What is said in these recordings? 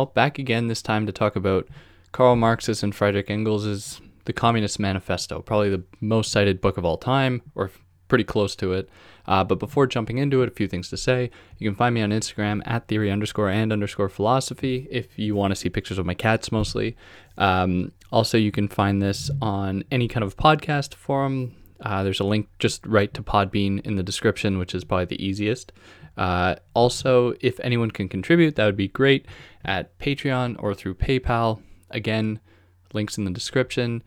Hey, back again this time to talk about Karl Marx's and Friedrich Engels' The Communist Manifesto, probably the most cited book of all time, or pretty close to it. Uh, but before jumping into it, a few things to say. You can find me on Instagram at theory underscore and underscore philosophy if you want to see pictures of my cats mostly. Um, also, you can find this on any kind of podcast forum. Uh, there's a link just right to Podbean in the description, which is probably the easiest. Uh, also, if anyone can contribute, that would be great at Patreon or through PayPal. Again, links in the description.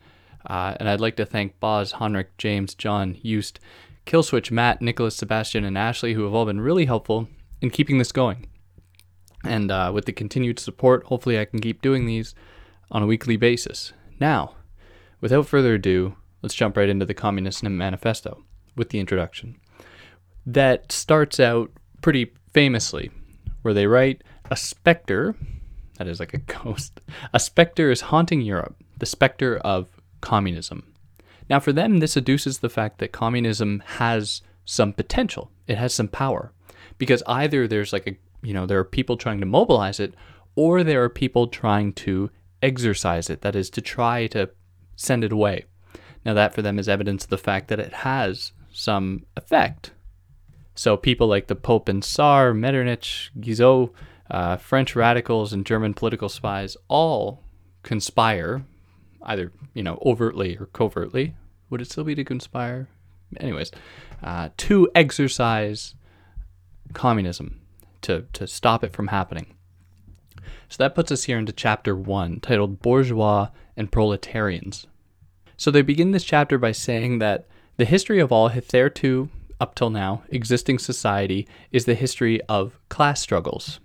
Uh, and I'd like to thank Boz, Honrick, James, John, Eust, Killswitch, Matt, Nicholas, Sebastian, and Ashley, who have all been really helpful in keeping this going. And uh, with the continued support, hopefully I can keep doing these on a weekly basis. Now, without further ado, let's jump right into the Communist Manifesto with the introduction. That starts out pretty famously, where they write, A specter, that is like a ghost, a specter is haunting Europe, the specter of communism. Now, for them, this adduces the fact that communism has some potential, it has some power, because either there's like a, you know, there are people trying to mobilize it, or there are people trying to exercise it, that is, to try to send it away. Now, that for them is evidence of the fact that it has some effect. So, people like the Pope and Tsar, Metternich, Guizot, uh, French radicals, and German political spies all conspire either you know overtly or covertly. Would it still be to conspire? Anyways, uh, to exercise communism to to stop it from happening. So that puts us here into chapter one, titled "Bourgeois and Proletarians." So they begin this chapter by saying that the history of all hitherto up till now existing society is the history of class struggles.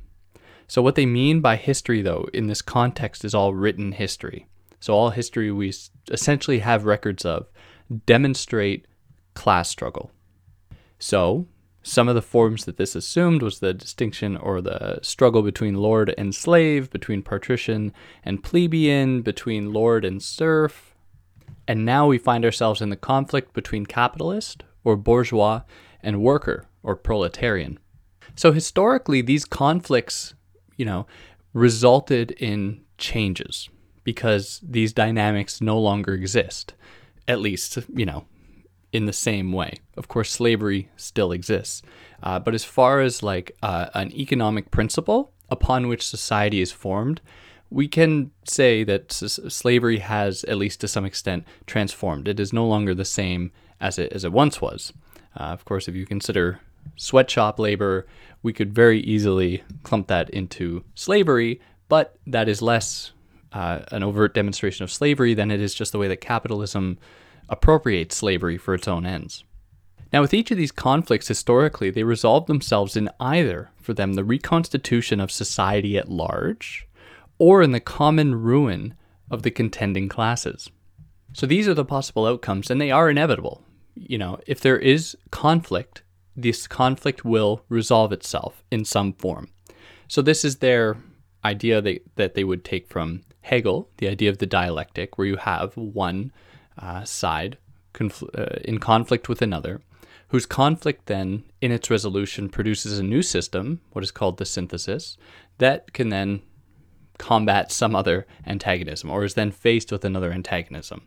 So, what they mean by history, though, in this context, is all written history. So, all history we essentially have records of demonstrate class struggle. So, some of the forms that this assumed was the distinction or the struggle between lord and slave, between patrician and plebeian, between lord and serf. And now we find ourselves in the conflict between capitalist or bourgeois and worker or proletarian. So historically these conflicts, you know, resulted in changes because these dynamics no longer exist, at least, you know, in the same way. Of course, slavery still exists. Uh, but as far as like uh, an economic principle upon which society is formed, we can say that s- slavery has, at least to some extent, transformed. It is no longer the same as it, as it once was. Uh, of course, if you consider sweatshop labor, we could very easily clump that into slavery, but that is less uh, an overt demonstration of slavery than it is just the way that capitalism appropriates slavery for its own ends. Now, with each of these conflicts historically, they resolve themselves in either, for them, the reconstitution of society at large, or in the common ruin of the contending classes. So these are the possible outcomes, and they are inevitable. You know, if there is conflict, this conflict will resolve itself in some form. So this is their idea that, that they would take from Hegel, the idea of the dialectic, where you have one uh, side confl- uh, in conflict with another, whose conflict then, in its resolution, produces a new system, what is called the synthesis, that can then combat some other antagonism or is then faced with another antagonism.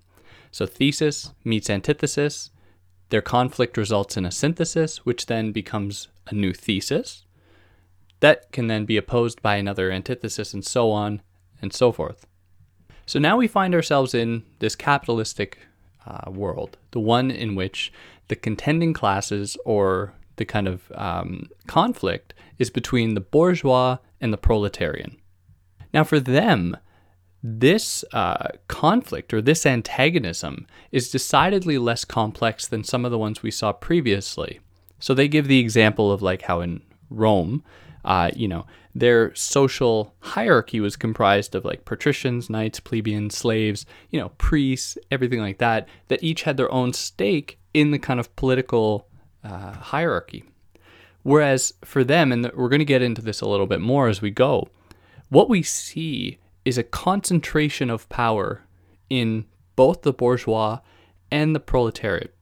So, thesis meets antithesis. Their conflict results in a synthesis, which then becomes a new thesis. That can then be opposed by another antithesis, and so on and so forth. So now we find ourselves in this capitalistic uh, world, the one in which the contending classes or the kind of um, conflict is between the bourgeois and the proletarian. Now, for them, this uh, conflict or this antagonism is decidedly less complex than some of the ones we saw previously. So they give the example of like how in Rome, uh, you know, their social hierarchy was comprised of like patricians, knights, plebeians, slaves, you know, priests, everything like that, that each had their own stake in the kind of political uh, hierarchy. Whereas for them, and we're going to get into this a little bit more as we go, what we see is a concentration of power in both the bourgeois and the proletariat.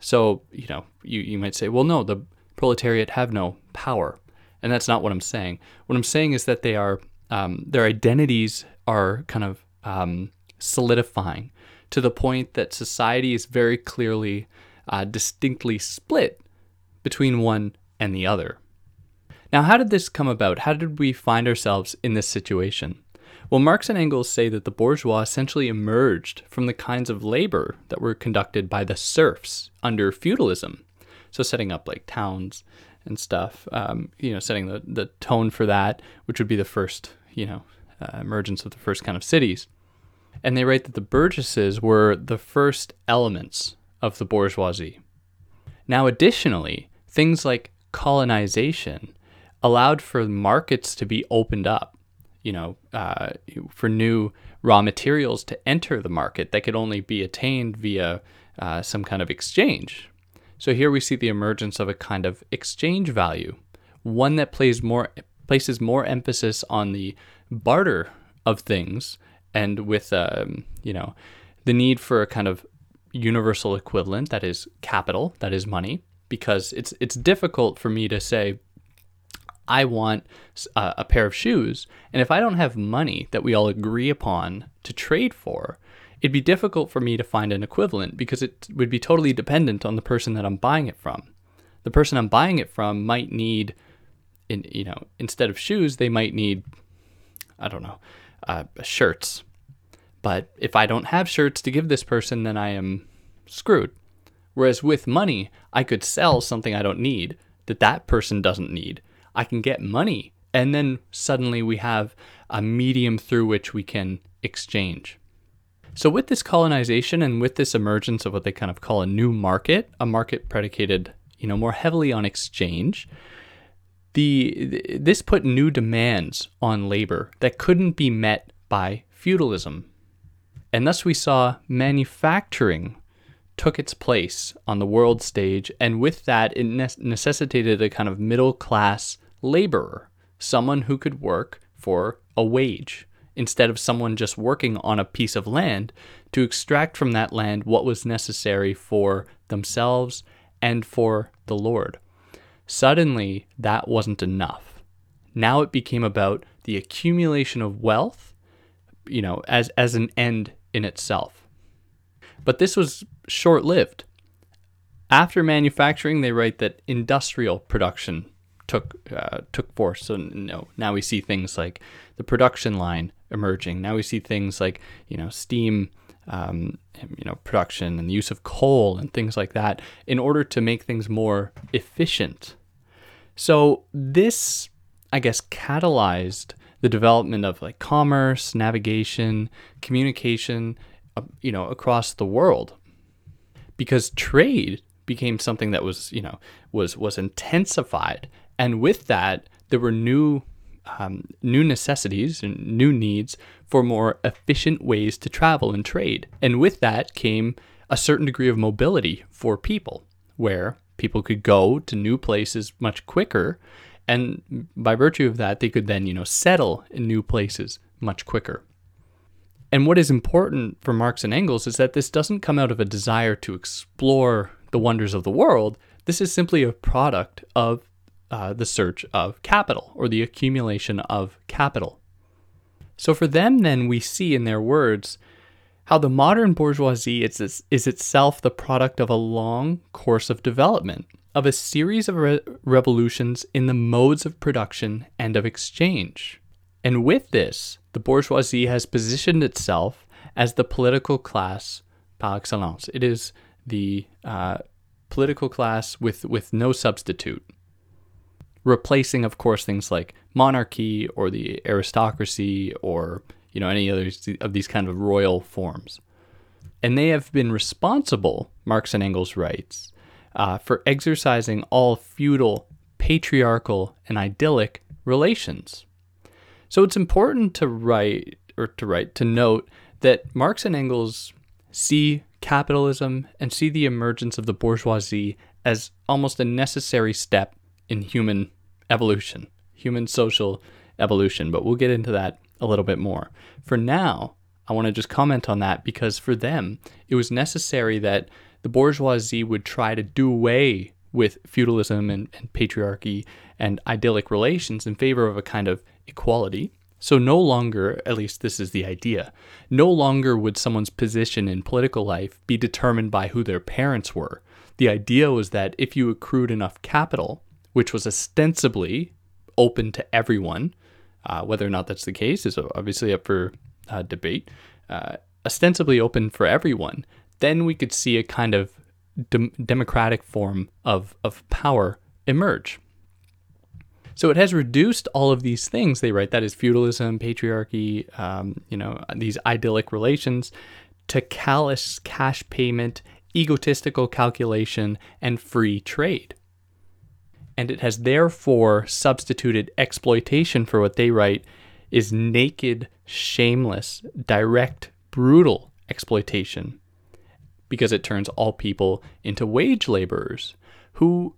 So, you know, you, you might say, well, no, the proletariat have no power. And that's not what I'm saying. What I'm saying is that they are um, their identities are kind of um, solidifying to the point that society is very clearly, uh, distinctly split between one and the other. Now, how did this come about? How did we find ourselves in this situation? Well, Marx and Engels say that the bourgeois essentially emerged from the kinds of labor that were conducted by the serfs under feudalism. So, setting up like towns and stuff, um, you know, setting the, the tone for that, which would be the first, you know, uh, emergence of the first kind of cities. And they write that the burgesses were the first elements of the bourgeoisie. Now, additionally, things like colonization allowed for markets to be opened up, you know, uh, for new raw materials to enter the market that could only be attained via uh, some kind of exchange. So here we see the emergence of a kind of exchange value, one that plays more places more emphasis on the barter of things and with um, you know the need for a kind of universal equivalent that is capital that is money because it's it's difficult for me to say I want a, a pair of shoes and if I don't have money that we all agree upon to trade for it'd be difficult for me to find an equivalent because it would be totally dependent on the person that I'm buying it from the person I'm buying it from might need in you know instead of shoes they might need I don't know uh, shirts. But if I don't have shirts to give this person, then I am screwed. Whereas with money, I could sell something I don't need that that person doesn't need. I can get money, and then suddenly we have a medium through which we can exchange. So, with this colonization and with this emergence of what they kind of call a new market, a market predicated, you know, more heavily on exchange, the this put new demands on labor that couldn't be met by feudalism. And thus we saw manufacturing took its place on the world stage, and with that, it necessitated a kind of middle class laborer, someone who could work for a wage, instead of someone just working on a piece of land to extract from that land what was necessary for themselves and for the Lord. Suddenly, that wasn't enough. Now it became about the accumulation of wealth, you know, as, as an end in itself. But this was short lived. After manufacturing, they write that industrial production took uh, took force. So you know, now we see things like the production line emerging. Now we see things like you know steam um, you know, production and the use of coal and things like that in order to make things more efficient. So this, I guess, catalyzed the development of like commerce, navigation, communication, uh, you know, across the world, because trade became something that was, you know, was was intensified, and with that, there were new um, new necessities and new needs for more efficient ways to travel and trade. And with that came a certain degree of mobility for people, where people could go to new places much quicker. And by virtue of that, they could then, you know, settle in new places much quicker. And what is important for Marx and Engels is that this doesn't come out of a desire to explore the wonders of the world. This is simply a product of uh, the search of capital or the accumulation of capital. So for them, then, we see in their words how the modern bourgeoisie is, is itself the product of a long course of development, of a series of re- revolutions in the modes of production and of exchange. And with this, the bourgeoisie has positioned itself as the political class par excellence. It is the uh, political class with, with no substitute replacing, of course, things like monarchy or the aristocracy or you know any other of these kind of royal forms. And they have been responsible, Marx and Engels writes, uh, for exercising all feudal, patriarchal, and idyllic relations. So it's important to write or to write to note that Marx and Engels see capitalism and see the emergence of the bourgeoisie as almost a necessary step in human evolution, human social evolution, but we'll get into that a little bit more. For now, I want to just comment on that because for them, it was necessary that the bourgeoisie would try to do away with feudalism and, and patriarchy and idyllic relations in favor of a kind of equality, So, no longer, at least this is the idea, no longer would someone's position in political life be determined by who their parents were. The idea was that if you accrued enough capital, which was ostensibly open to everyone, uh, whether or not that's the case is obviously up for uh, debate, uh, ostensibly open for everyone, then we could see a kind of de- democratic form of, of power emerge. So it has reduced all of these things they write that is feudalism, patriarchy, um, you know, these idyllic relations to callous cash payment, egotistical calculation, and free trade. And it has therefore substituted exploitation for what they write is naked, shameless, direct, brutal exploitation because it turns all people into wage laborers who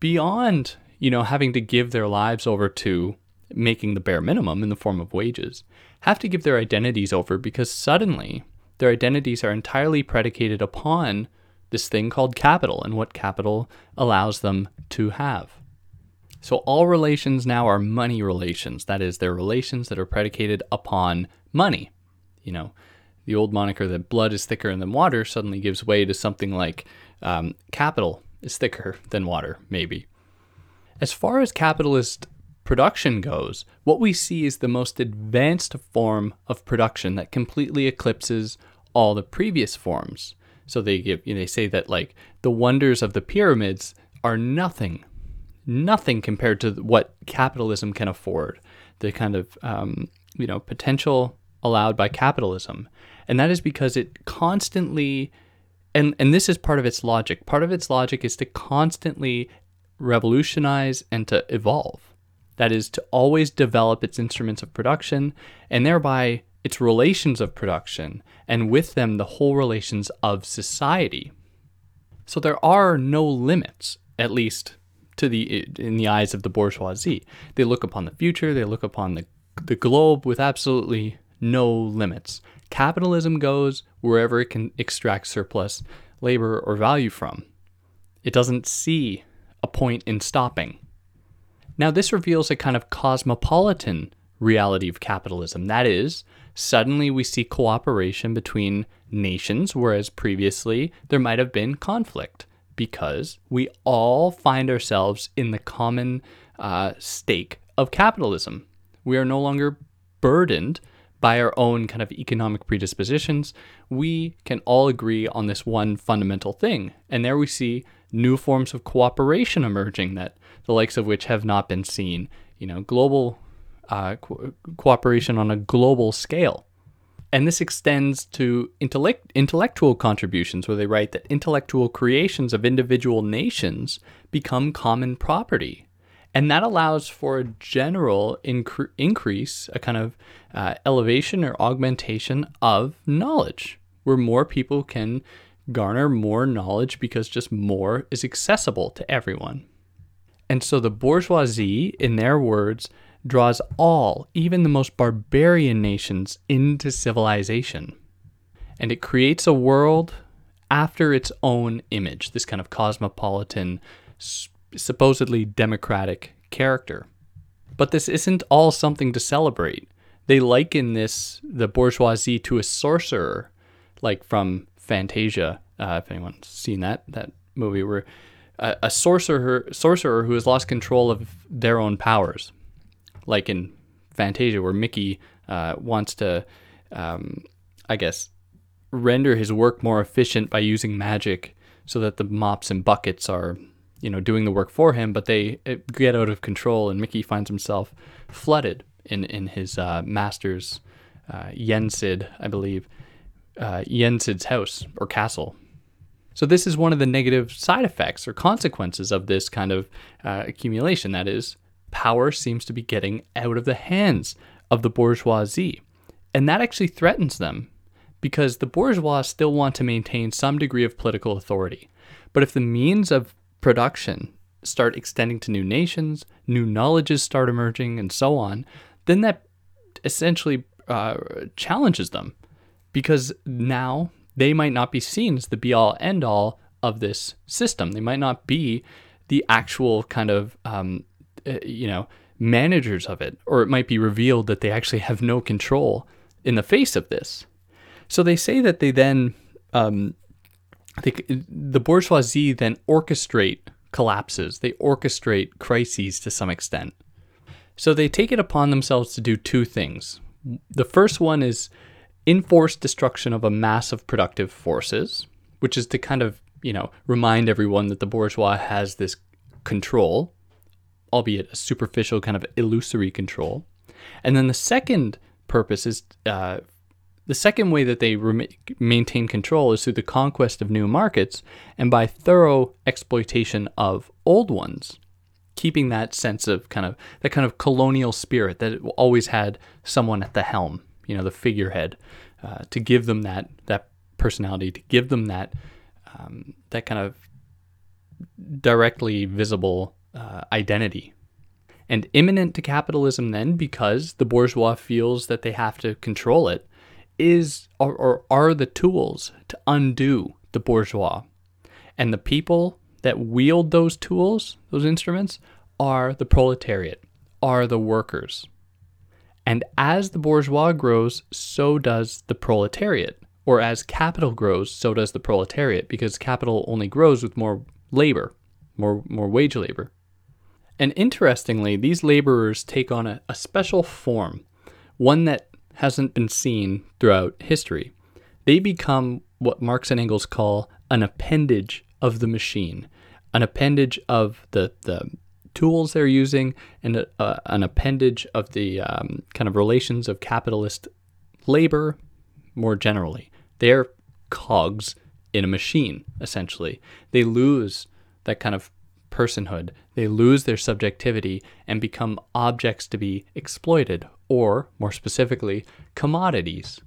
beyond you know, having to give their lives over to making the bare minimum in the form of wages, have to give their identities over because suddenly their identities are entirely predicated upon this thing called capital and what capital allows them to have. So all relations now are money relations. That is, they're relations that are predicated upon money. You know, the old moniker that blood is thicker than water suddenly gives way to something like um, capital is thicker than water, maybe. As far as capitalist production goes, what we see is the most advanced form of production that completely eclipses all the previous forms. So they give you know, they say that like the wonders of the pyramids are nothing, nothing compared to what capitalism can afford. The kind of um, you know potential allowed by capitalism, and that is because it constantly and and this is part of its logic. Part of its logic is to constantly revolutionize, and to evolve. That is, to always develop its instruments of production and thereby its relations of production, and with them the whole relations of society. So there are no limits, at least to the in the eyes of the bourgeoisie. They look upon the future, they look upon the the globe with absolutely no limits. Capitalism goes wherever it can extract surplus labor or value from. It doesn't see a point in stopping. Now, this reveals a kind of cosmopolitan reality of capitalism. That is, suddenly we see cooperation between nations, whereas previously there might have been conflict because we all find ourselves in the common uh, stake of capitalism. We are no longer burdened by our own kind of economic predispositions. We can all agree on this one fundamental thing. And there we see new forms of cooperation emerging that the likes of which have not been seen. You know, global uh, co- cooperation on a global scale. And this extends to intellect- intellectual contributions, where they write that intellectual creations of individual nations become common property. And that allows for a general incre- increase, a kind of uh, elevation or augmentation of knowledge, where more people can garner more knowledge because just more is accessible to everyone. And so the bourgeoisie, in their words, draws all, even the most barbarian nations, into civilization. And it creates a world after its own image, this kind of cosmopolitan, supposedly democratic character. But this isn't all something to celebrate. They liken this, the bourgeoisie, to a sorcerer, like from Fantasia, uh, if anyone's seen that that movie, where a, a sorcerer sorcerer who has lost control of their own powers, like in Fantasia, where Mickey uh, wants to, um, I guess, render his work more efficient by using magic, so that the mops and buckets are, you know, doing the work for him, but they get out of control, and Mickey finds himself flooded in in his uh, master's uh, Yensid, I believe, uh, Yensid's house or castle. So this is one of the negative side effects or consequences of this kind of uh, accumulation. That is, power seems to be getting out of the hands of the bourgeoisie, and that actually threatens them because the bourgeois still want to maintain some degree of political authority. But if the means of production start extending to new nations, new knowledges start emerging, and so on, then that essentially uh, challenges them because now they might not be seen as the be all end all of this system. They might not be the actual kind of, um, uh, you know, managers of it, or it might be revealed that they actually have no control in the face of this. So they say that they then, um, they, the bourgeoisie then orchestrate collapses, they orchestrate crises to some extent. So they take it upon themselves to do two things. The first one is enforced destruction of a mass of productive forces, which is to kind of, you know, remind everyone that the bourgeois has this control, albeit a superficial kind of illusory control. And then the second purpose is uh, the second way that they rem- maintain control is through the conquest of new markets and by thorough exploitation of old ones, keeping that sense of kind of that kind of colonial spirit that always had someone at the helm, you know, the figurehead, uh, to give them that that personality, to give them that um, that kind of directly visible uh, identity. And immanent to capitalism, then, because the bourgeois feels that they have to control it, is or, or are the tools to undo the bourgeois. And the people that wield those tools, those instruments, are the proletariat, are the workers. And as the bourgeois grows, so does the proletariat. Or as capital grows, so does the proletariat, because capital only grows with more labor, more, more wage labor. And interestingly, these laborers take on a, a special form, one that hasn't been seen throughout history. They become what Marx and Engels call an appendage of the machine, an appendage of the, the tools they're using, and an appendage of the um, kind of relations of capitalist labor more generally. They're cogs in a machine, essentially. They lose that kind of personhood. They lose their subjectivity and become objects to be exploited, or more specifically, commodities.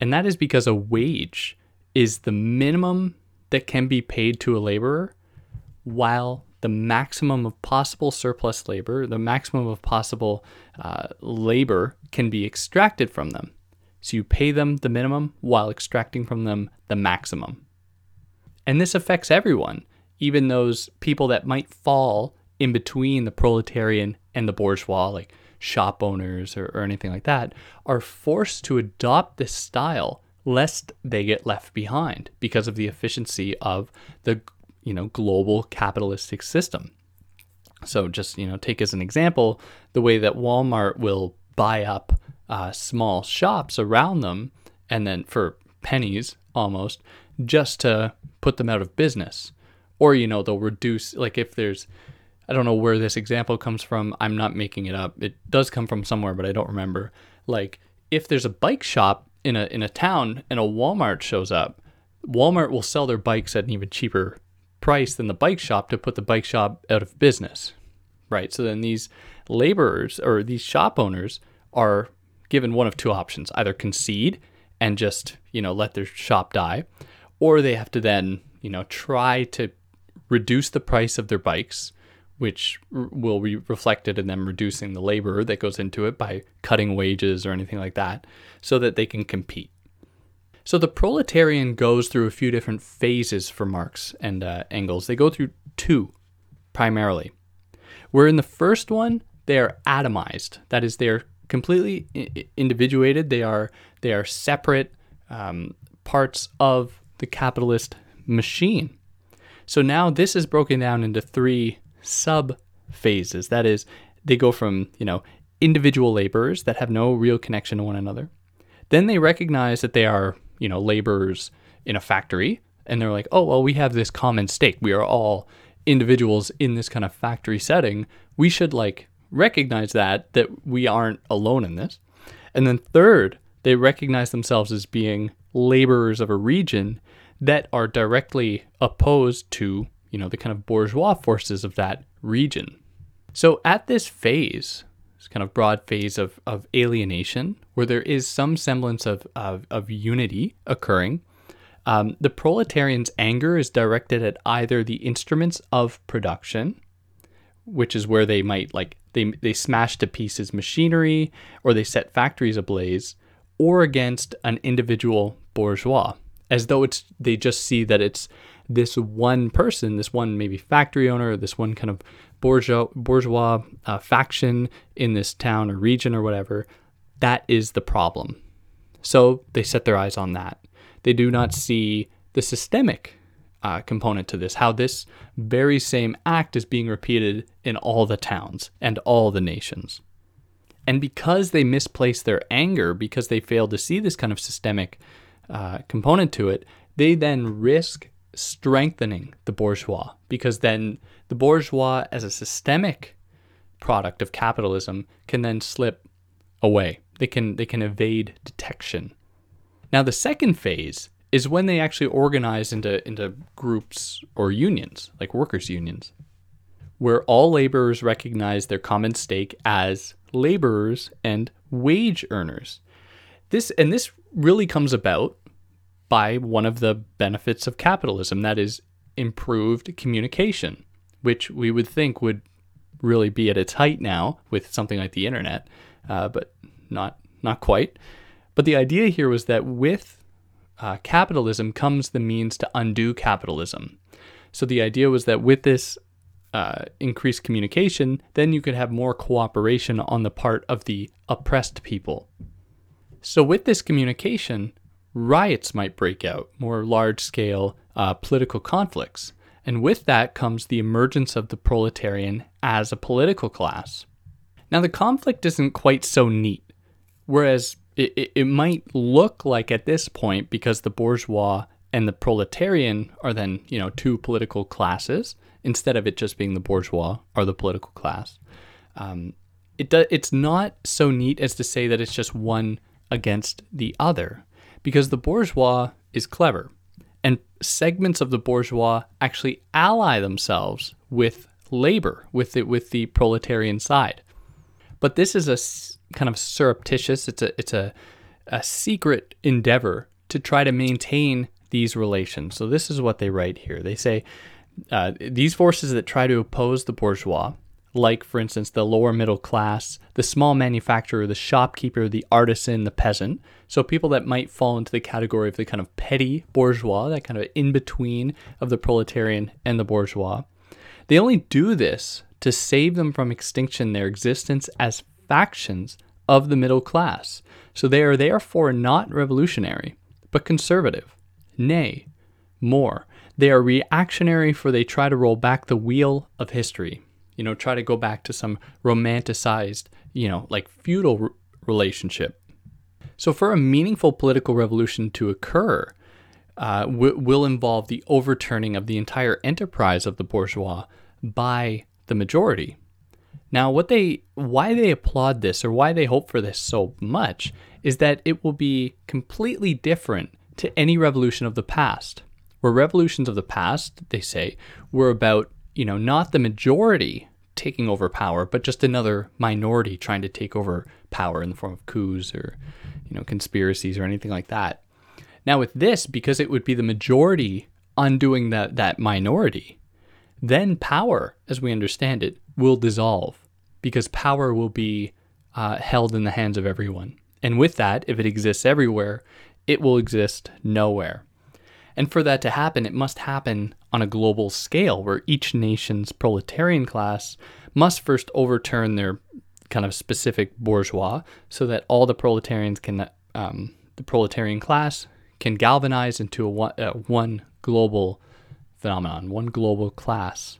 And that is because a wage is the minimum that can be paid to a laborer, while the maximum of possible surplus labor, the maximum of possible uh, labor can be extracted from them. So you pay them the minimum while extracting from them the maximum. And this affects everyone even those people that might fall in between the proletarian and the bourgeois, like shop owners or, or anything like that, are forced to adopt this style lest they get left behind because of the efficiency of the you know global capitalistic system. So just you know take as an example the way that Walmart will buy up uh, small shops around them and then for pennies almost just to put them out of business or you know they'll reduce like if there's I don't know where this example comes from. I'm not making it up. It does come from somewhere, but I don't remember. Like if there's a bike shop in a in a town and a Walmart shows up, Walmart will sell their bikes at an even cheaper price than the bike shop to put the bike shop out of business. Right? So then these laborers or these shop owners are given one of two options. Either concede and just, you know, let their shop die, or they have to then, you know, try to reduce the price of their bikes, which r- will be reflected in them reducing the labor that goes into it by cutting wages or anything like that, so that they can compete. So the proletarian goes through a few different phases for Marx and uh, Engels. They go through two primarily. Where in the first one, they are atomized. That is, they are completely I- individuated. They are they are separate um, parts of the capitalist machine. So now this is broken down into three sub phases. That is, they go from, you know, individual laborers that have no real connection to one another. Then they recognize that they are, you know, laborers in a factory and they're like, "Oh, well, we have this common stake. We are all individuals in this kind of factory setting. We should like recognize that that we aren't alone in this." And then third, they recognize themselves as being laborers of a region that are directly opposed to, you know, the kind of bourgeois forces of that region. So at this phase, this kind of broad phase of, of alienation, where there is some semblance of, of, of unity occurring, um, the proletarian's anger is directed at either the instruments of production, which is where they might like they, they smash to pieces machinery or they set factories ablaze, or against an individual bourgeois as though it's they just see that it's this one person, this one maybe factory owner, this one kind of bourgeois, bourgeois uh, faction in this town or region or whatever. That is the problem. So they set their eyes on that. They do not see the systemic uh, component to this, how this very same act is being repeated in all the towns and all the nations. And because they misplace their anger, because they fail to see this kind of systemic uh, component to it, they then risk strengthening the bourgeois, because then the bourgeois, as a systemic product of capitalism, can then slip away. They can they can evade detection. Now the second phase is when they actually organize into into groups or unions, like workers unions, where all laborers recognize their common stake as laborers and wage earners. This and this really comes about by one of the benefits of capitalism that is improved communication, which we would think would really be at its height now with something like the internet, uh, but not not quite. But the idea here was that with uh, capitalism comes the means to undo capitalism. So the idea was that with this uh, increased communication, then you could have more cooperation on the part of the oppressed people. So with this communication, riots might break out, more large scale uh, political conflicts. And with that comes the emergence of the proletarian as a political class. Now, the conflict isn't quite so neat. Whereas it, it, it might look like at this point, because the bourgeois and the proletarian are then, you know, two political classes, instead of it just being the bourgeois or the political class. Um, it do, it's not so neat as to say that it's just one against the other, because the bourgeois is clever, and segments of the bourgeois actually ally themselves with labor, with it with the proletarian side. But this is a kind of surreptitious. It's a it's a a secret endeavor to try to maintain these relations. So this is what they write here. They say uh, these forces that try to oppose the bourgeois, like for instance the lower middle class, the small manufacturer, the shopkeeper, the artisan, the peasant. So people that might fall into the category of the kind of petty bourgeois, that kind of in between of the proletarian and the bourgeois. They only do this to save them from extinction, their existence as factions of the middle class. So they are therefore not revolutionary, but conservative. Nay, more, they are reactionary, for they try to roll back the wheel of history. You know, try to go back to some romanticized, you know, like feudal relationship. So, for a meaningful political revolution to occur, uh, w- will involve the overturning of the entire enterprise of the bourgeois by the majority. Now, what they why they applaud this or why they hope for this so much is that it will be completely different to any revolution of the past. Where revolutions of the past, they say, were about, you know, not the majority taking over power, but just another minority trying to take over power in the form of coups or, you know, conspiracies or anything like that. Now with this, because it would be the majority undoing that that minority, then power, as we understand it, will dissolve because power will be uh, held in the hands of everyone. And with that, if it exists everywhere, it will exist nowhere. And for that to happen, it must happen on a global scale where each nation's proletarian class must first overturn their kind of specific bourgeois so that all the proletarians can, um, the proletarian class can galvanize into a one, uh, one global phenomenon, one global class.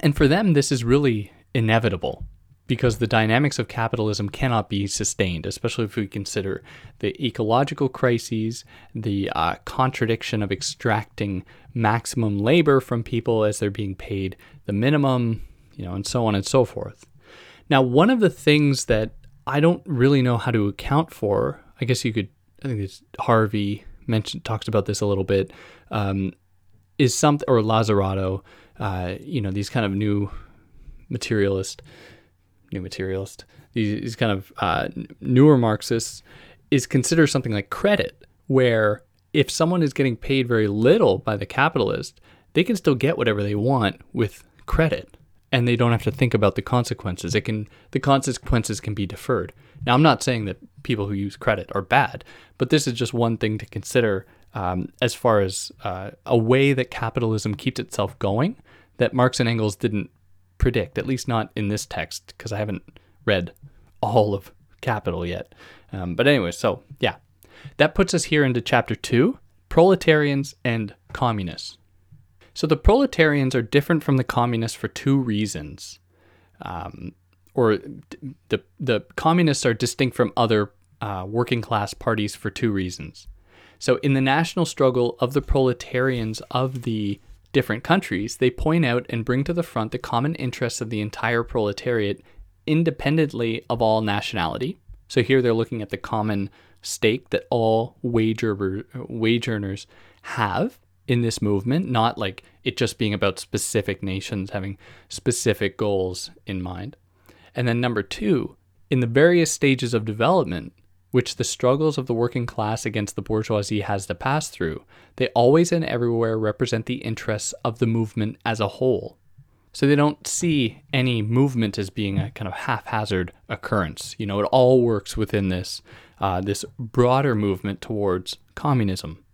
And for them, this is really inevitable because the dynamics of capitalism cannot be sustained, especially if we consider the ecological crises, the uh, contradiction of extracting maximum labor from people as they're being paid the minimum, you know, and so on and so forth. Now, one of the things that I don't really know how to account for, I guess you could, I think it's Harvey mentioned talks about this a little bit, um, is something or Lazzarato, uh, you know, these kind of new materialist, new materialist, these, kind of uh, newer Marxists, is consider something like credit, where if someone is getting paid very little by the capitalist, they can still get whatever they want with credit and they don't have to think about the consequences. It can the consequences can be deferred. Now, I'm not saying that people who use credit are bad, but this is just one thing to consider um, as far as uh, a way that capitalism keeps itself going that Marx and Engels didn't predict, at least not in this text, because I haven't read all of Capital yet. Um, but anyway, so yeah, that puts us here into chapter two proletarians and communists. So the proletarians are different from the communists for two reasons. Um, or the, the communists are distinct from other uh, working class parties for two reasons. So, in the national struggle of the proletarians of the different countries, they point out and bring to the front the common interests of the entire proletariat independently of all nationality. So, here they're looking at the common stake that all wage, wage earners have in this movement, not like it just being about specific nations having specific goals in mind. And then, number two, in the various stages of development, which the struggles of the working class against the bourgeoisie has to pass through, they always and everywhere represent the interests of the movement as a whole. So they don't see any movement as being a kind of haphazard occurrence. You know, it all works within this uh, this broader movement towards communism.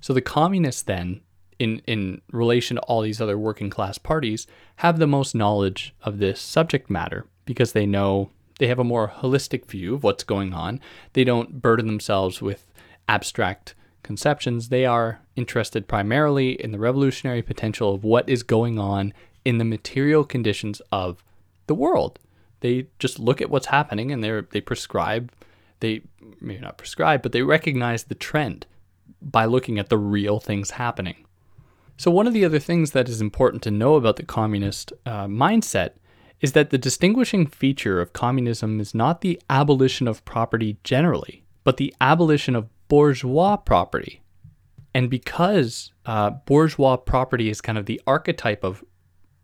So the communists then, in in relation to all these other working class parties, have the most knowledge of this subject matter because they know they have a more holistic view of what's going on. They don't burden themselves with abstract conceptions. They are interested primarily in the revolutionary potential of what is going on in the material conditions of the world. They just look at what's happening and they they prescribe they maybe not prescribe, but they recognize the trend by looking at the real things happening. So, one of the other things that is important to know about the communist uh, mindset is that the distinguishing feature of communism is not the abolition of property generally, but the abolition of bourgeois property. And because uh, bourgeois property is kind of the archetype of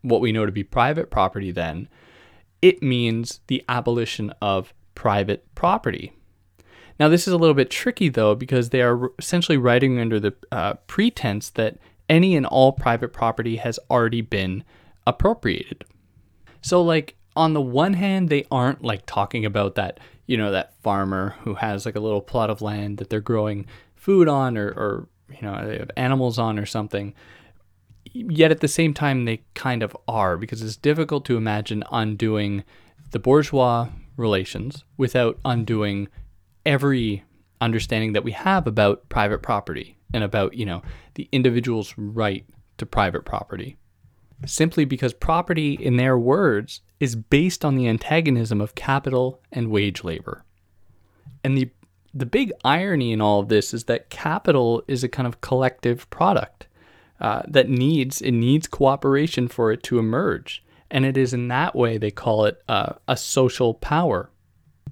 what we know to be private property, then it means the abolition of private property. Now, this is a little bit tricky though, because they are essentially writing under the uh, pretense that any and all private property has already been appropriated. So, like, on the one hand, they aren't like talking about that, you know, that farmer who has like a little plot of land that they're growing food on or, or you know, they have animals on or something. Yet at the same time, they kind of are because it's difficult to imagine undoing the bourgeois relations without undoing every understanding that we have about private property and about, you know, the individual's right to private property. Simply because property, in their words, is based on the antagonism of capital and wage labor. And the the big irony in all of this is that capital is a kind of collective product uh, that needs it needs cooperation for it to emerge, and it is in that way they call it uh, a social power.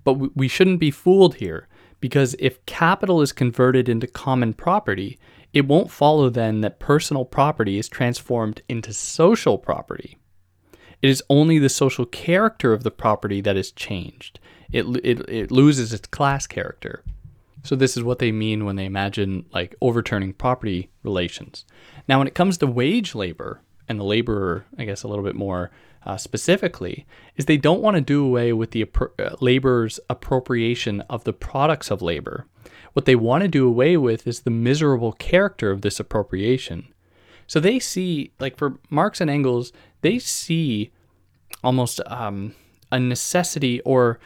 But we shouldn't be fooled here because if capital is converted into common property, it won't follow then that personal property is transformed into social property. It is only the social character of the property that is changed. It, it, it loses its class character. So this is what they mean when they imagine like overturning property relations. Now, when it comes to wage labor and the laborer, I guess a little bit more uh, specifically is they don't want to do away with the uh, laborer's appropriation of the products of labor. What they want to do away with is the miserable character of this appropriation. So they see, like for Marx and Engels, they see almost um, a necessity or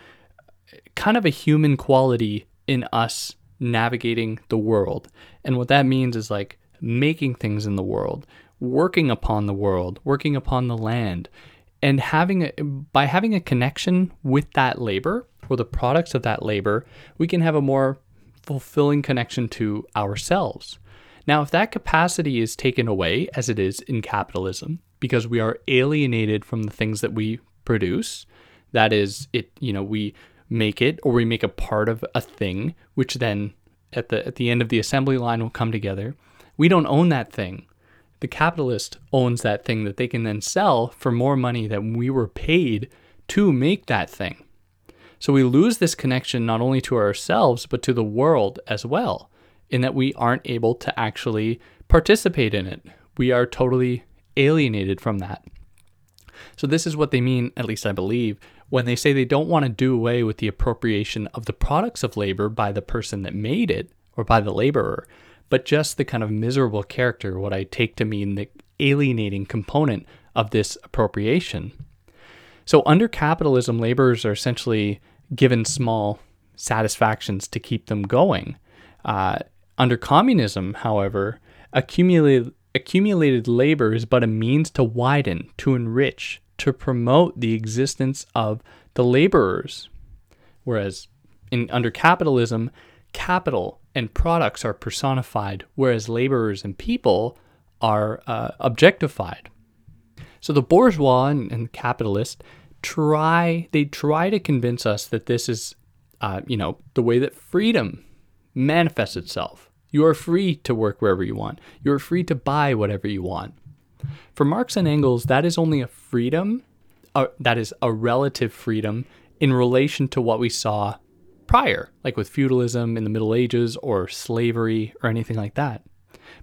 kind of a human quality in us navigating the world. And what that means is like making things in the world, working upon the world, working upon the land, and having a, by having a connection with that labor or the products of that labor, we can have a more fulfilling connection to ourselves. Now, if that capacity is taken away, as it is in capitalism, because we are alienated from the things that we produce, that is, it, you know, we make it or we make a part of a thing, which then at the at the end of the assembly line will come together. We don't own that thing the capitalist owns that thing that they can then sell for more money than we were paid to make that thing. So we lose this connection not only to ourselves, but to the world as well, in that we aren't able to actually participate in it. We are totally alienated from that. So, this is what they mean, at least I believe, when they say they don't want to do away with the appropriation of the products of labor by the person that made it or by the laborer, but just the kind of miserable character, what I take to mean the alienating component of this appropriation. So, under capitalism, laborers are essentially given small satisfactions to keep them going. Uh, under communism, however, accumulated, accumulated labor is but a means to widen, to enrich, to promote the existence of the laborers. Whereas in under capitalism, capital and products are personified, whereas laborers and people are uh, objectified. So the bourgeois and, and capitalist try they try to convince us that this is, uh, you know, the way that freedom manifests itself. You are free to work wherever you want. You are free to buy whatever you want. For Marx and Engels, that is only a freedom, uh, that is a relative freedom in relation to what we saw prior, like with feudalism in the Middle Ages or slavery or anything like that.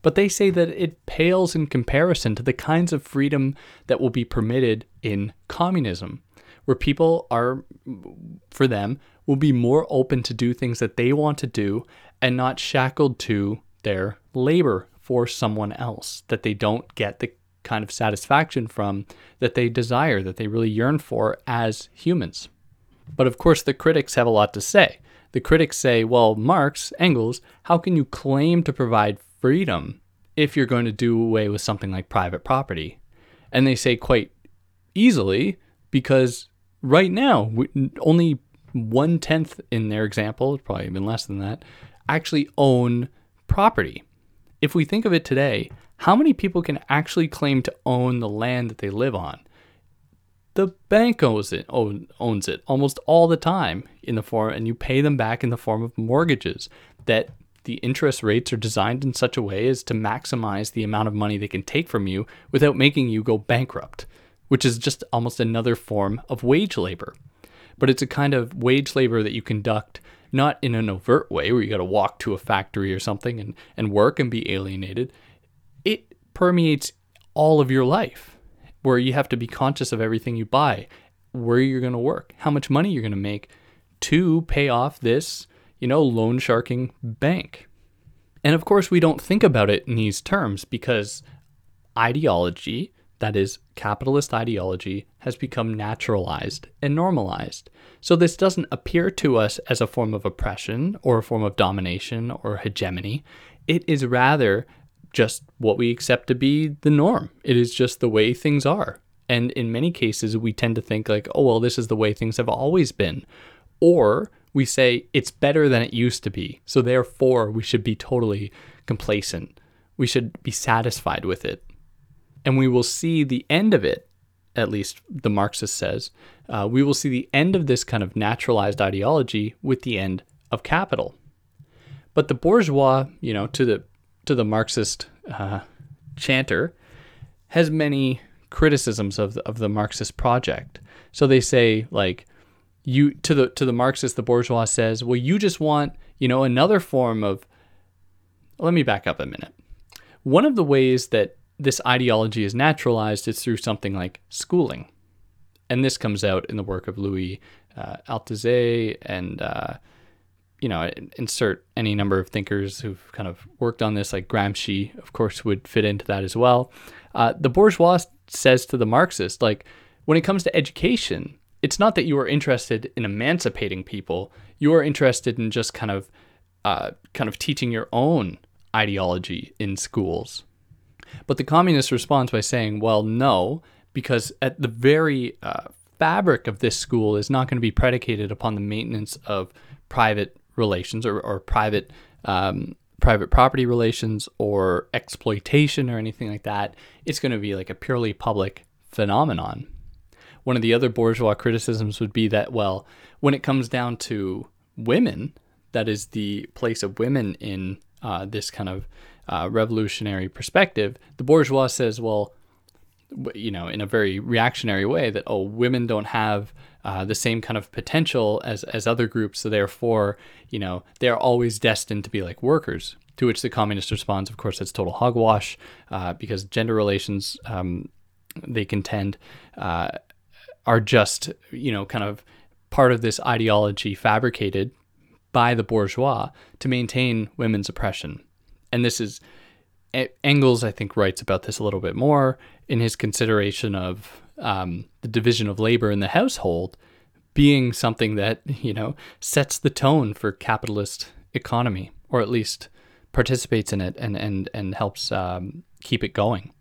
But they say that it pales in comparison to the kinds of freedom that will be permitted in communism, where people are, for them, will be more open to do things that they want to do and not shackled to their labor for someone else, that they don't get the kind of satisfaction from that they desire, that they really yearn for as humans. But of course, the critics have a lot to say. The critics say, well, Marx, Engels, how can you claim to provide freedom if you're going to do away with something like private property? And they say quite easily, because right now, only one tenth in their example, probably even less than that, actually own property. If we think of it today, how many people can actually claim to own the land that they live on? The bank owns it, owns it almost all the time in the form, and you pay them back in the form of mortgages that the interest rates are designed in such a way as to maximize the amount of money they can take from you without making you go bankrupt, which is just almost another form of wage labor. But it's a kind of wage labor that you conduct not in an overt way where you got to walk to a factory or something and, and work and be alienated. It permeates all of your life where you have to be conscious of everything you buy, where you're going to work, how much money you're going to make to pay off this, you know, loan sharking bank. And of course, we don't think about it in these terms because ideology, that is, capitalist ideology, has become naturalized and normalized. So this doesn't appear to us as a form of oppression or a form of domination or hegemony. It is rather just what we accept to be the norm. It is just the way things are. And in many cases, we tend to think, like, oh, well, this is the way things have always been. Or we say it's better than it used to be. So therefore, we should be totally complacent. We should be satisfied with it. And we will see the end of it, at least the Marxist says, uh, we will see the end of this kind of naturalized ideology with the end of capital. But the bourgeois, you know, to the to the Marxist uh, chanter, has many criticisms of the, of the Marxist project. So they say like you to the to the Marxist, the bourgeois says, well, you just want you know another form of. Let me back up a minute. One of the ways that this ideology is naturalized is through something like schooling, and this comes out in the work of Louis uh, Althusser and uh, you know, insert any number of thinkers who've kind of worked on this, like Gramsci, of course, would fit into that as well. Uh, the bourgeois says to the Marxist, like, when it comes to education, it's not that you are interested in emancipating people; you are interested in just kind of, uh, kind of teaching your own ideology in schools. But the communist responds by saying, "Well, no, because at the very uh, fabric of this school is not going to be predicated upon the maintenance of private relations or, or private um, private property relations or exploitation or anything like that. It's going to be like a purely public phenomenon. One of the other bourgeois criticisms would be that, well, when it comes down to women, that is the place of women in uh, this kind of uh, revolutionary perspective, the bourgeois says, well, you know, in a very reactionary way, that, oh, women don't have uh, the same kind of potential as, as other groups. So therefore, you know, they're always destined to be like workers. To which the communist responds, of course, that's total hogwash uh, because gender relations, um, they contend, uh, are just, you know, kind of part of this ideology fabricated by the bourgeois to maintain women's oppression. And this is, Engels, I think, writes about this a little bit more in his consideration of um, the division of labor in the household being something that, you know, sets the tone for capitalist economy, or at least participates in it and, and, and helps um, keep it going.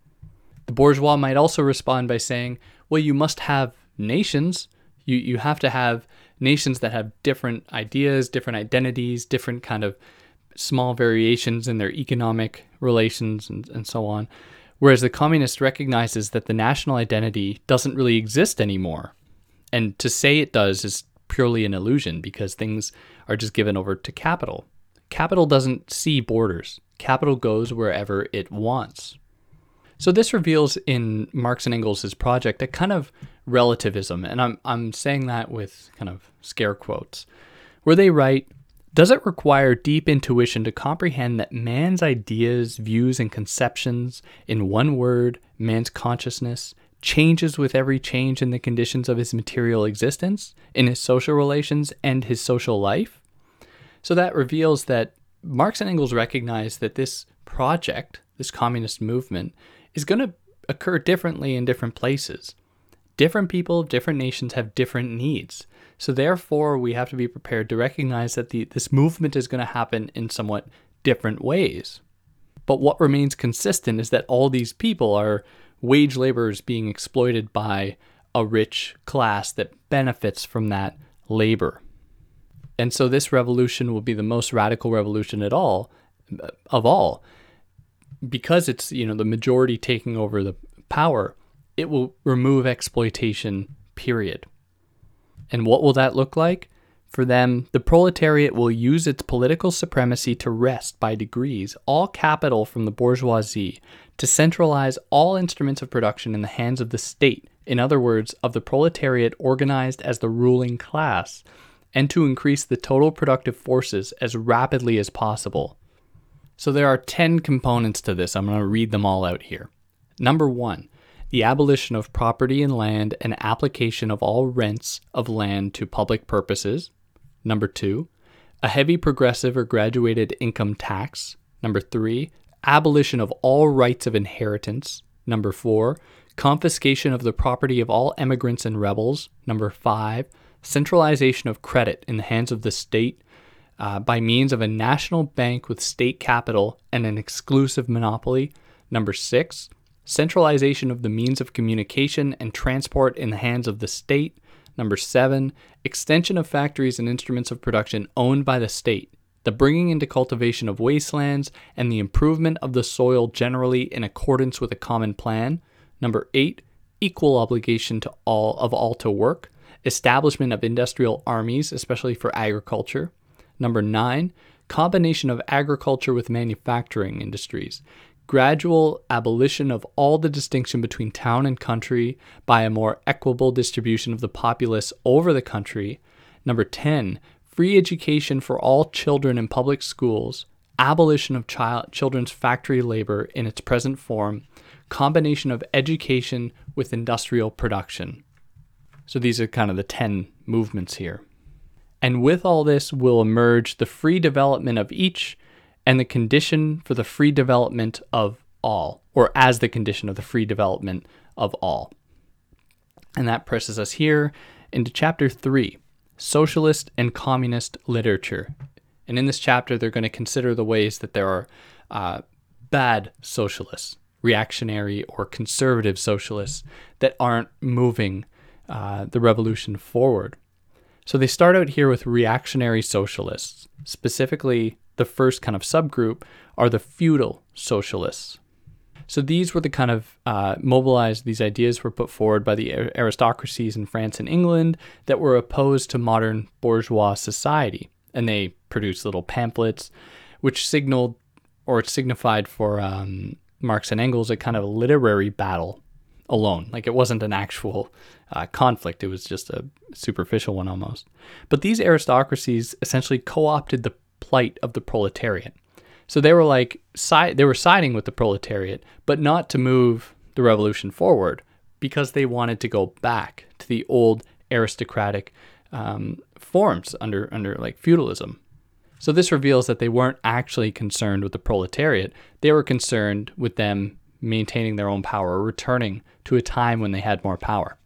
The bourgeois might also respond by saying, well, you must have nations. You, you have to have nations that have different ideas, different identities, different kind of small variations in their economic relations and, and so on. Whereas the communist recognizes that the national identity doesn't really exist anymore. And to say it does is purely an illusion because things are just given over to capital. Capital doesn't see borders, capital goes wherever it wants. So this reveals in Marx and Engels' project a kind of relativism, and I'm, I'm saying that with kind of scare quotes, where they write, does it require deep intuition to comprehend that man's ideas, views, and conceptions, in one word, man's consciousness, changes with every change in the conditions of his material existence, in his social relations, and his social life? So that reveals that Marx and Engels recognize that this project, this communist movement, is going to occur differently in different places. Different people, different nations have different needs. So therefore, we have to be prepared to recognize that the, this movement is going to happen in somewhat different ways. But what remains consistent is that all these people are wage laborers being exploited by a rich class that benefits from that labor. And so this revolution will be the most radical revolution at all of all because it's you know the majority taking over the power it will remove exploitation period and what will that look like for them the proletariat will use its political supremacy to wrest by degrees all capital from the bourgeoisie to centralize all instruments of production in the hands of the state in other words of the proletariat organized as the ruling class and to increase the total productive forces as rapidly as possible so there are 10 components to this. I'm going to read them all out here. Number one, the abolition of property in land and application of all rents of land to public purposes. Number two, a heavy progressive or graduated income tax. Number three, abolition of all rights of inheritance. Number four, confiscation of the property of all emigrants and rebels. Number five, centralization of credit in the hands of the state uh, by means of a national bank with state capital and an exclusive monopoly. Number six, centralization of the means of communication and transport in the hands of the state. Number seven, extension of factories and instruments of production owned by the state. The bringing into cultivation of wastelands and the improvement of the soil generally in accordance with a common plan. Number eight, equal obligation to all of all to work. Establishment of industrial armies, especially for agriculture. Number nine, combination of agriculture with manufacturing industries. Gradual abolition of all the distinction between town and country by a more equable distribution of the populace over the country. Number 10, free education for all children in public schools, abolition of child, children's factory labor in its present form, combination of education with industrial production. So these are kind of the 10 movements here. And with all this will emerge the free development of each and the condition for the free development of all, or as the condition of the free development of all. And that presses us here into chapter three socialist and communist literature. And in this chapter, they're going to consider the ways that there are uh, bad socialists, reactionary or conservative socialists that aren't moving uh, the revolution forward. So they start out here with reactionary socialists. Specifically, the first kind of subgroup are the feudal socialists. So these were the kind of uh, mobilized, these ideas were put forward by the aristocracies in France and England that were opposed to modern bourgeois society. And they produced little pamphlets which signaled or signified for um, Marx and Engels a kind of literary battle alone. Like it wasn't an actual uh, conflict, it was just a superficial one almost. But these aristocracies essentially co opted the plight of the proletariat. So they were like, si- they were siding with the proletariat, but not to move the revolution forward because they wanted to go back to the old aristocratic um, forms under, under like feudalism. So this reveals that they weren't actually concerned with the proletariat. They were concerned with them maintaining their own power, returning to a time when they had more power.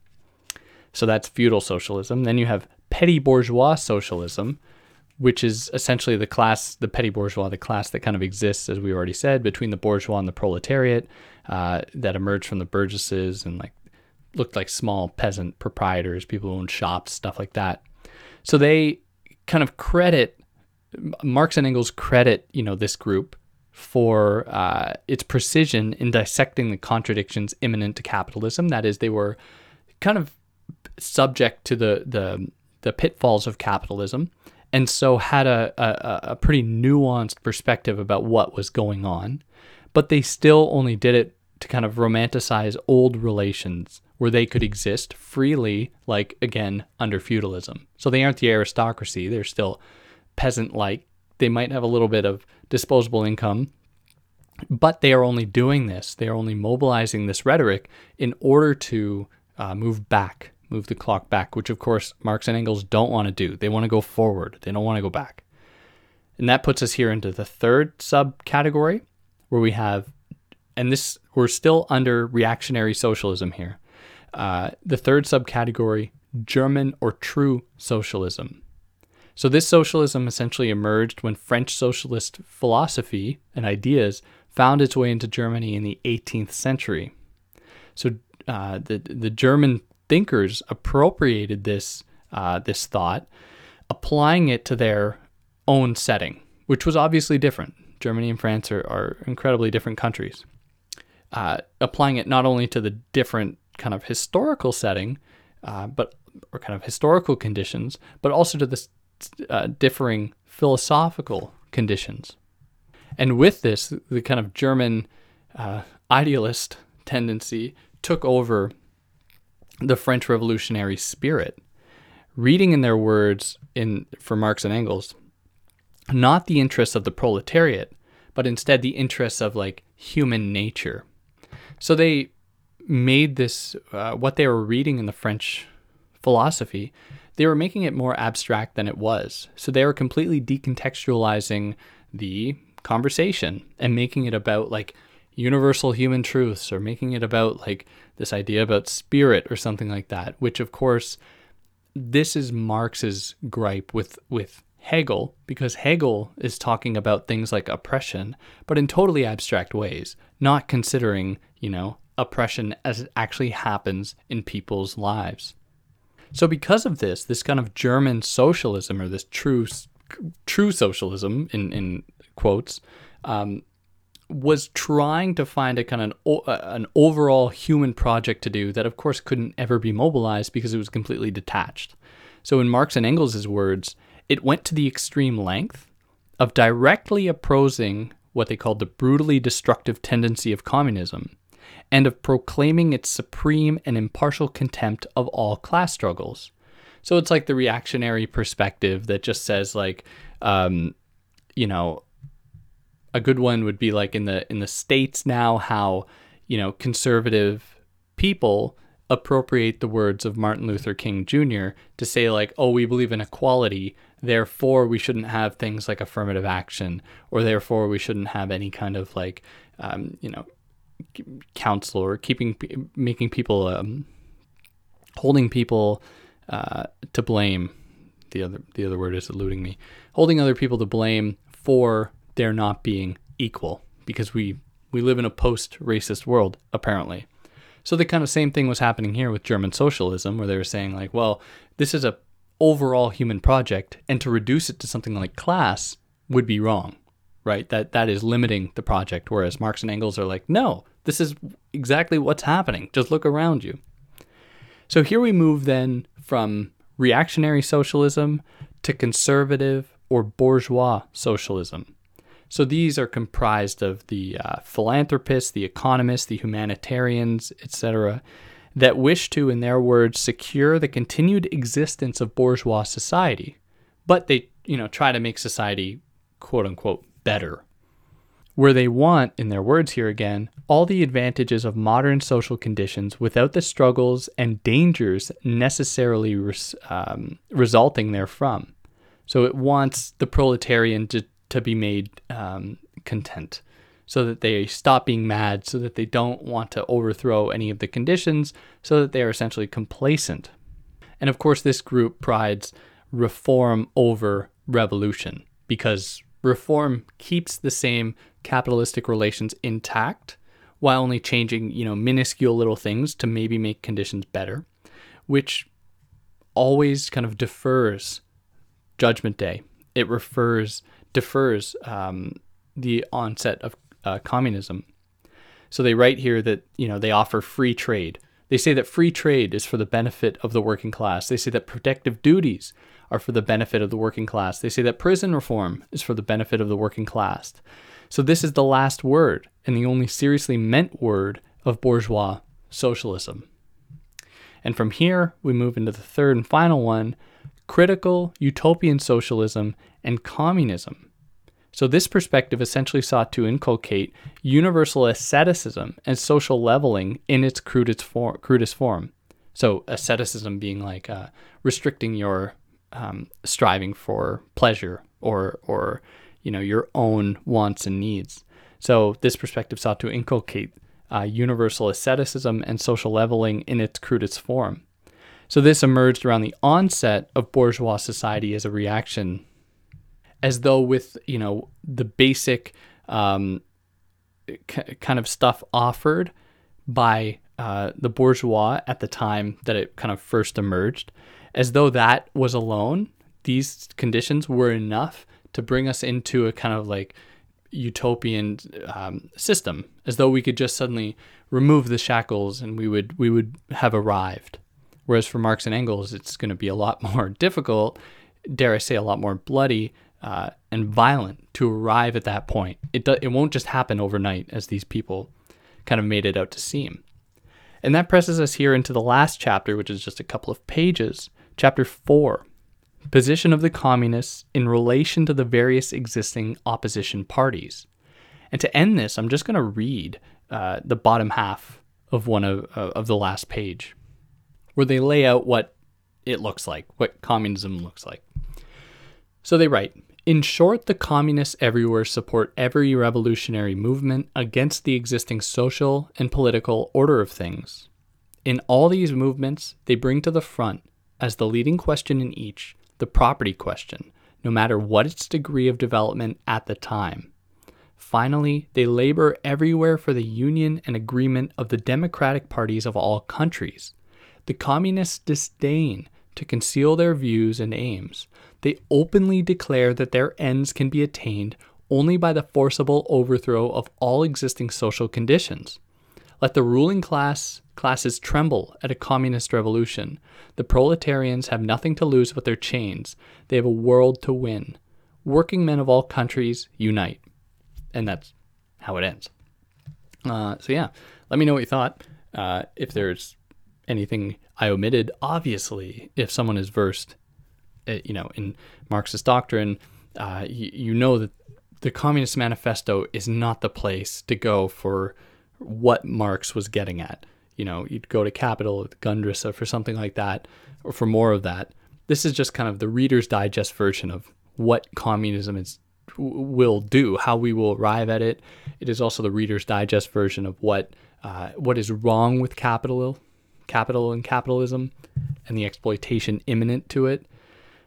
So that's feudal socialism. Then you have petty bourgeois socialism, which is essentially the class, the petty bourgeois, the class that kind of exists, as we already said, between the bourgeois and the proletariat uh, that emerged from the burgesses and like looked like small peasant proprietors, people who owned shops, stuff like that. So they kind of credit Marx and Engels credit you know this group for uh, its precision in dissecting the contradictions immanent to capitalism. That is, they were kind of subject to the the, the pitfalls of capitalism, and so had a, a, a pretty nuanced perspective about what was going on. But they still only did it to kind of romanticize old relations where they could exist freely, like again, under feudalism. So they aren't the aristocracy, they're still peasant like. They might have a little bit of disposable income, but they are only doing this, they are only mobilizing this rhetoric in order to uh, move back, move the clock back, which of course Marx and Engels don't want to do. They want to go forward, they don't want to go back. And that puts us here into the third subcategory where we have, and this, we're still under reactionary socialism here. Uh, the third subcategory, German or true socialism. So, this socialism essentially emerged when French socialist philosophy and ideas found its way into Germany in the 18th century. So, uh, the, the German thinkers appropriated this, uh, this thought, applying it to their own setting, which was obviously different. Germany and France are, are incredibly different countries. Uh, applying it not only to the different kind of historical setting, uh, but or kind of historical conditions, but also to the uh, differing philosophical conditions. And with this, the kind of German uh, idealist tendency took over the French revolutionary spirit, reading in their words in for Marx and Engels, not the interests of the proletariat, but instead the interests of like human nature. So they made this, uh, what they were reading in the French philosophy, they were making it more abstract than it was. So they were completely decontextualizing the conversation and making it about like universal human truths or making it about like this idea about spirit or something like that, which of course this is Marx's gripe with with Hegel because Hegel is talking about things like oppression, but in totally abstract ways, not considering, you know, oppression as it actually happens in people's lives. So, because of this, this kind of German socialism or this true true socialism in in quotes um, was trying to find a kind of an, an overall human project to do that, of course, couldn't ever be mobilized because it was completely detached. So, in Marx and Engels' words, it went to the extreme length of directly opposing what they called the brutally destructive tendency of communism and of proclaiming its supreme and impartial contempt of all class struggles. So it's like the reactionary perspective that just says like, um, you know, a good one would be like in the in the states now how you know conservative people appropriate the words of Martin Luther King Jr. to say like, oh, we believe in equality, therefore we shouldn't have things like affirmative action, or therefore we shouldn't have any kind of like, um, you know, counsel or keeping making people um, holding people uh, to blame. The other the other word is eluding me. Holding other people to blame for their not being equal because we we live in a post racist world apparently. So the kind of same thing was happening here with German socialism where they were saying like, well, this is a overall human project and to reduce it to something like class would be wrong right? That that is limiting the project. Whereas Marx and Engels are like, no, this is exactly what's happening. Just look around you. So here we move then from reactionary socialism to conservative or bourgeois socialism. So these are comprised of the uh, philanthropists, the economists, the humanitarians, etc., that wish to, in their words, secure the continued existence of bourgeois society, but they, you know, try to make society quote unquote better. Where they want, in their words here again, all the advantages of modern social conditions without the struggles and dangers necessarily res- um, resulting therefrom. So it wants the proletarian to, to be made um, content so that they stop being mad, so that they don't want to overthrow any of the conditions, so that they are essentially complacent. And of course, this group prides reform over revolution because reform keeps the same capitalistic relations intact while only changing, you know, minuscule little things to maybe make conditions better, which always kind of defers Judgment Day. It refers defers um, the onset of uh, communism. So they write here that you know they offer free trade. They say that free trade is for the benefit of the working class. They say that protective duties are for the benefit of the working class. They say that prison reform is for the benefit of the working class. So this is the last word and the only seriously meant word of bourgeois socialism. And from here, we move into the third and final one critical utopian socialism and communism. So, this perspective essentially sought to inculcate universal asceticism and social leveling in its crudest, form. Crudest form. So, asceticism being like uh, restricting your um, striving for pleasure or, or you know, your own wants and needs. So, this perspective sought to inculcate uh, universal asceticism and social leveling in its crudest form. So this emerged around the onset of bourgeois society as a reaction, as though with you know the basic um, c- kind of stuff offered by uh, the bourgeois at the time that it kind of first emerged, as though that was alone, these conditions were enough to bring us into a kind of like utopian um, system, as though we could just suddenly remove the shackles and we would we would have arrived. Whereas for Marx and Engels, it's going to be a lot more difficult, dare I say, a lot more bloody uh, and violent to arrive at that point. It do, it won't just happen overnight, as these people kind of made it out to seem. And that presses us here into the last chapter, which is just a couple of pages, chapter four position of the communists in relation to the various existing opposition parties. And to end this, I'm just going to read uh, the bottom half of one of, uh, of the last page, where they lay out what it looks like, what communism looks like. So they write In short, the communists everywhere support every revolutionary movement against the existing social and political order of things. In all these movements, they bring to the front, as the leading question in each, the property question, no matter what its degree of development at the time. Finally, they labor everywhere for the union and agreement of the democratic parties of all countries. The communists disdain to conceal their views and aims. They openly declare that their ends can be attained only by the forcible overthrow of all existing social conditions. Let the ruling class classes tremble at a communist revolution. The proletarians have nothing to lose but their chains. They have a world to win. Working men of all countries unite. And that's how it ends. Uh, so, yeah, let me know what you thought. Uh, if there's anything I omitted, obviously, if someone is versed, uh, you know, in Marxist doctrine, uh, you, you know that the Communist Manifesto is not the place to go for what Marx was getting at. You know, you'd go to Capital, Grundrisse for something like that, or for more of that. This is just kind of the Reader's Digest version of what communism is will do, how we will arrive at it. It is also the Reader's Digest version of what uh, what is wrong with capital, capital and capitalism, and the exploitation immanent to it.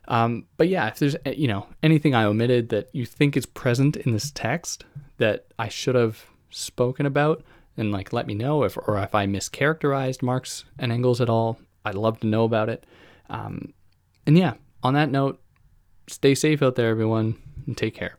Um, but yeah, if there's you know anything I omitted that you think is present in this text that I should have spoken about, and like let me know if or if I mischaracterized Marx and Engels at all. I'd love to know about it. Um, and yeah, on that note, stay safe out there, everyone, and take care.